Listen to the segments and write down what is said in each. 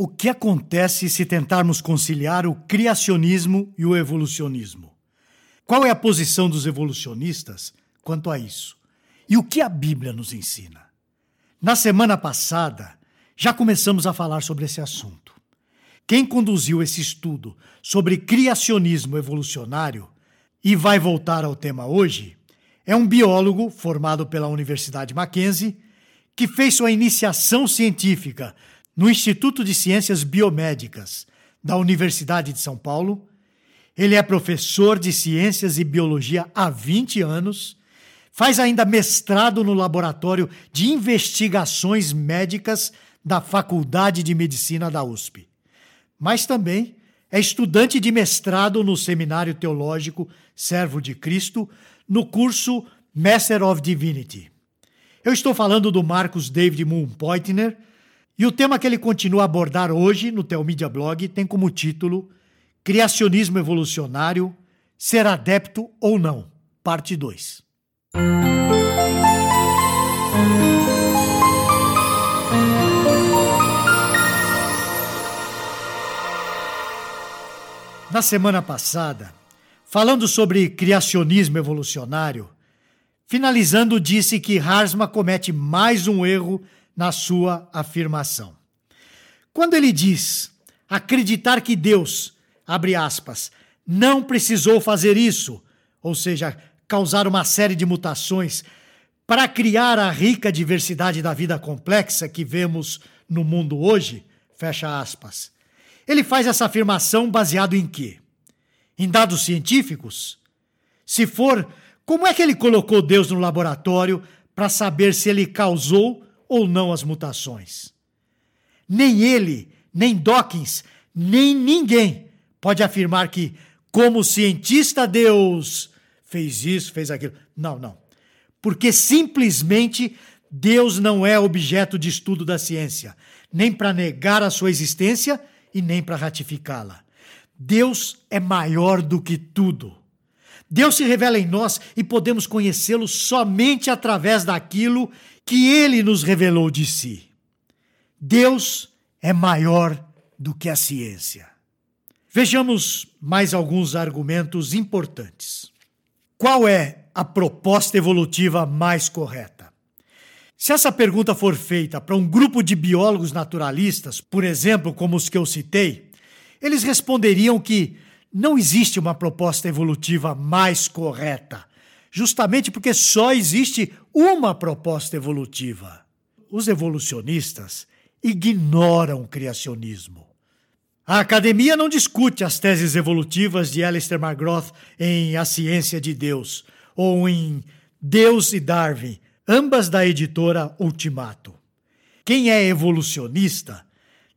O que acontece se tentarmos conciliar o criacionismo e o evolucionismo? Qual é a posição dos evolucionistas quanto a isso? E o que a Bíblia nos ensina? Na semana passada, já começamos a falar sobre esse assunto. Quem conduziu esse estudo sobre criacionismo evolucionário e vai voltar ao tema hoje é um biólogo formado pela Universidade Mackenzie que fez sua iniciação científica no Instituto de Ciências Biomédicas da Universidade de São Paulo. Ele é professor de Ciências e Biologia há 20 anos, faz ainda mestrado no Laboratório de Investigações Médicas da Faculdade de Medicina da USP. Mas também é estudante de mestrado no Seminário Teológico Servo de Cristo, no curso Master of Divinity. Eu estou falando do Marcos David Moon Poitner, e o tema que ele continua a abordar hoje no Telmídia Blog tem como título Criacionismo Evolucionário, Ser Adepto ou Não, parte 2. Na semana passada, falando sobre criacionismo evolucionário, finalizando disse que Harsma comete mais um erro na sua afirmação. Quando ele diz acreditar que Deus, abre aspas, não precisou fazer isso, ou seja, causar uma série de mutações para criar a rica diversidade da vida complexa que vemos no mundo hoje, fecha aspas. Ele faz essa afirmação baseado em quê? Em dados científicos? Se for, como é que ele colocou Deus no laboratório para saber se ele causou ou não as mutações. Nem ele, nem Dawkins, nem ninguém pode afirmar que, como cientista, Deus fez isso, fez aquilo. Não, não. Porque simplesmente Deus não é objeto de estudo da ciência, nem para negar a sua existência e nem para ratificá-la. Deus é maior do que tudo. Deus se revela em nós e podemos conhecê-lo somente através daquilo que ele nos revelou de si. Deus é maior do que a ciência. Vejamos mais alguns argumentos importantes. Qual é a proposta evolutiva mais correta? Se essa pergunta for feita para um grupo de biólogos naturalistas, por exemplo, como os que eu citei, eles responderiam que não existe uma proposta evolutiva mais correta justamente porque só existe uma proposta evolutiva. Os evolucionistas ignoram o criacionismo. A academia não discute as teses evolutivas de Alistair McGrath em A Ciência de Deus ou em Deus e Darwin, ambas da editora Ultimato. Quem é evolucionista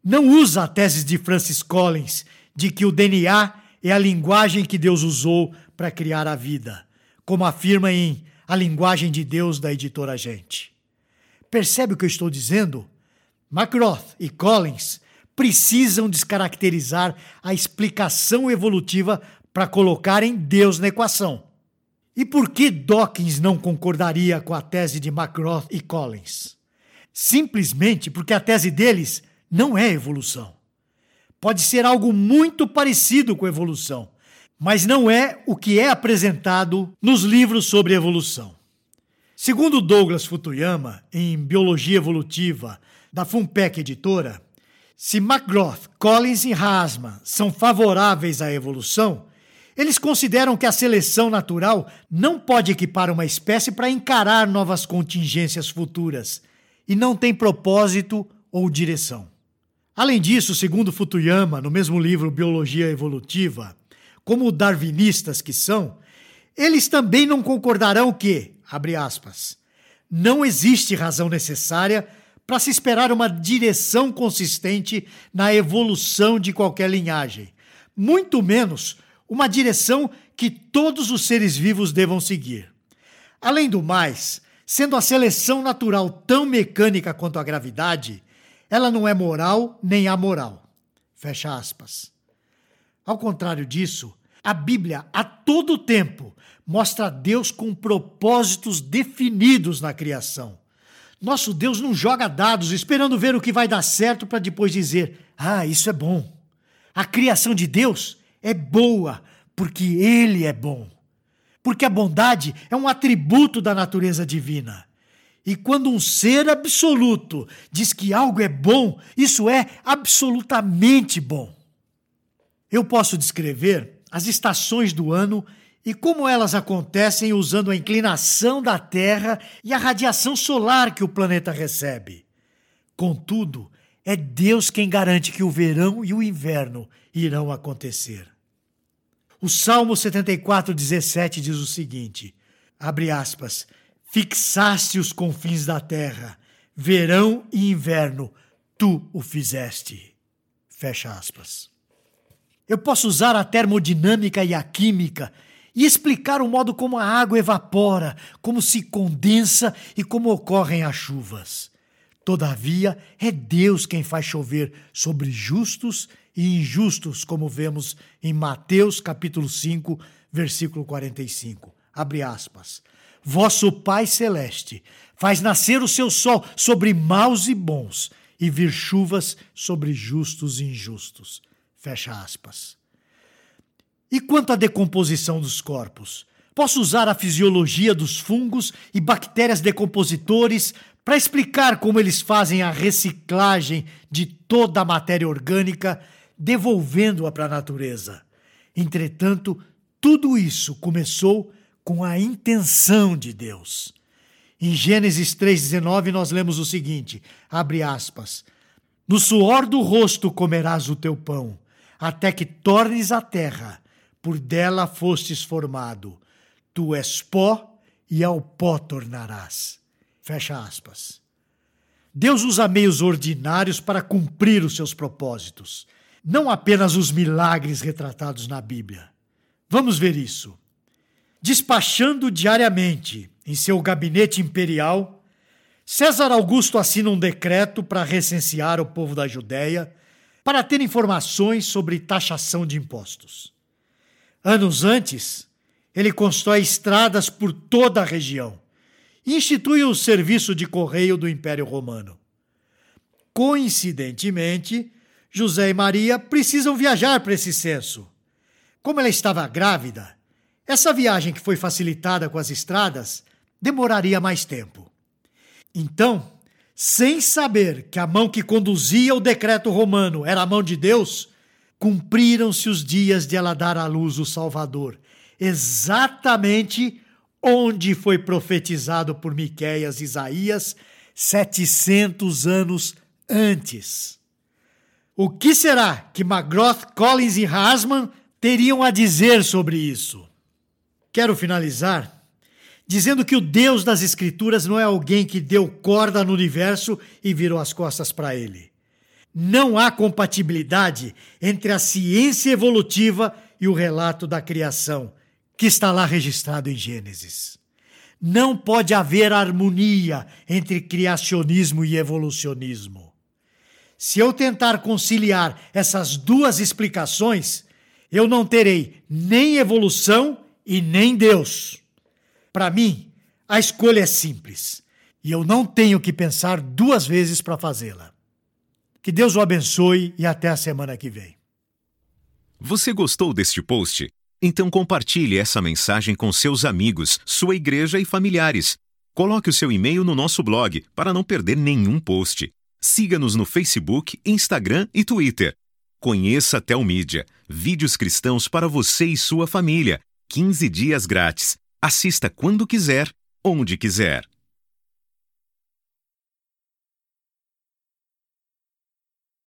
não usa a tese de Francis Collins de que o DNA é a linguagem que Deus usou para criar a vida como afirma em A Linguagem de Deus da editora Gente. Percebe o que eu estou dizendo? McGrath e Collins precisam descaracterizar a explicação evolutiva para colocarem Deus na equação. E por que Dawkins não concordaria com a tese de McGrath e Collins? Simplesmente porque a tese deles não é evolução. Pode ser algo muito parecido com evolução, mas não é o que é apresentado nos livros sobre evolução. Segundo Douglas Futuyama, em Biologia Evolutiva, da Funpec Editora, se McGrath, Collins e Hasman são favoráveis à evolução, eles consideram que a seleção natural não pode equipar uma espécie para encarar novas contingências futuras e não tem propósito ou direção. Além disso, segundo Futuyama, no mesmo livro Biologia Evolutiva, como darwinistas que são, eles também não concordarão que, abre aspas, não existe razão necessária para se esperar uma direção consistente na evolução de qualquer linhagem, muito menos uma direção que todos os seres vivos devam seguir. Além do mais, sendo a seleção natural tão mecânica quanto a gravidade, ela não é moral nem amoral. Fecha aspas. Ao contrário disso, a Bíblia, a todo tempo, mostra Deus com propósitos definidos na criação. Nosso Deus não joga dados esperando ver o que vai dar certo para depois dizer: ah, isso é bom. A criação de Deus é boa porque Ele é bom. Porque a bondade é um atributo da natureza divina. E quando um ser absoluto diz que algo é bom, isso é absolutamente bom. Eu posso descrever as estações do ano e como elas acontecem usando a inclinação da Terra e a radiação solar que o planeta recebe. Contudo, é Deus quem garante que o verão e o inverno irão acontecer. O Salmo 74, 17 diz o seguinte: abre aspas, fixaste os confins da terra, verão e inverno, tu o fizeste. Fecha aspas. Eu posso usar a termodinâmica e a química e explicar o modo como a água evapora, como se condensa e como ocorrem as chuvas. Todavia, é Deus quem faz chover sobre justos e injustos, como vemos em Mateus capítulo 5, versículo 45. Abre aspas. Vosso Pai celeste faz nascer o seu sol sobre maus e bons e vir chuvas sobre justos e injustos. Fecha aspas. E quanto à decomposição dos corpos? Posso usar a fisiologia dos fungos e bactérias decompositores para explicar como eles fazem a reciclagem de toda a matéria orgânica, devolvendo-a para a natureza. Entretanto, tudo isso começou com a intenção de Deus. Em Gênesis 3,19 nós lemos o seguinte: abre aspas. No suor do rosto comerás o teu pão, até que tornes a terra por dela fostes formado. Tu és pó e ao pó tornarás. Fecha aspas. Deus usa meios ordinários para cumprir os seus propósitos, não apenas os milagres retratados na Bíblia. Vamos ver isso. Despachando diariamente em seu gabinete imperial, César Augusto assina um decreto para recensear o povo da Judéia, para ter informações sobre taxação de impostos. Anos antes, ele constrói estradas por toda a região e institui o serviço de correio do Império Romano. Coincidentemente, José e Maria precisam viajar para esse censo. Como ela estava grávida, essa viagem que foi facilitada com as estradas demoraria mais tempo. Então, sem saber que a mão que conduzia o decreto romano era a mão de Deus, cumpriram-se os dias de ela dar à luz o Salvador, exatamente onde foi profetizado por Miqueias e Isaías 700 anos antes. O que será que McGrath, Collins e Hasman teriam a dizer sobre isso? Quero finalizar dizendo que o Deus das Escrituras não é alguém que deu corda no universo e virou as costas para ele. Não há compatibilidade entre a ciência evolutiva e o relato da criação, que está lá registrado em Gênesis. Não pode haver harmonia entre criacionismo e evolucionismo. Se eu tentar conciliar essas duas explicações, eu não terei nem evolução e nem Deus. Para mim, a escolha é simples e eu não tenho que pensar duas vezes para fazê-la. Que Deus o abençoe e até a semana que vem. Você gostou deste post? Então compartilhe essa mensagem com seus amigos, sua igreja e familiares. Coloque o seu e-mail no nosso blog para não perder nenhum post. Siga-nos no Facebook, Instagram e Twitter. Conheça a Telmídia, vídeos cristãos para você e sua família. 15 dias grátis. Assista quando quiser, onde quiser.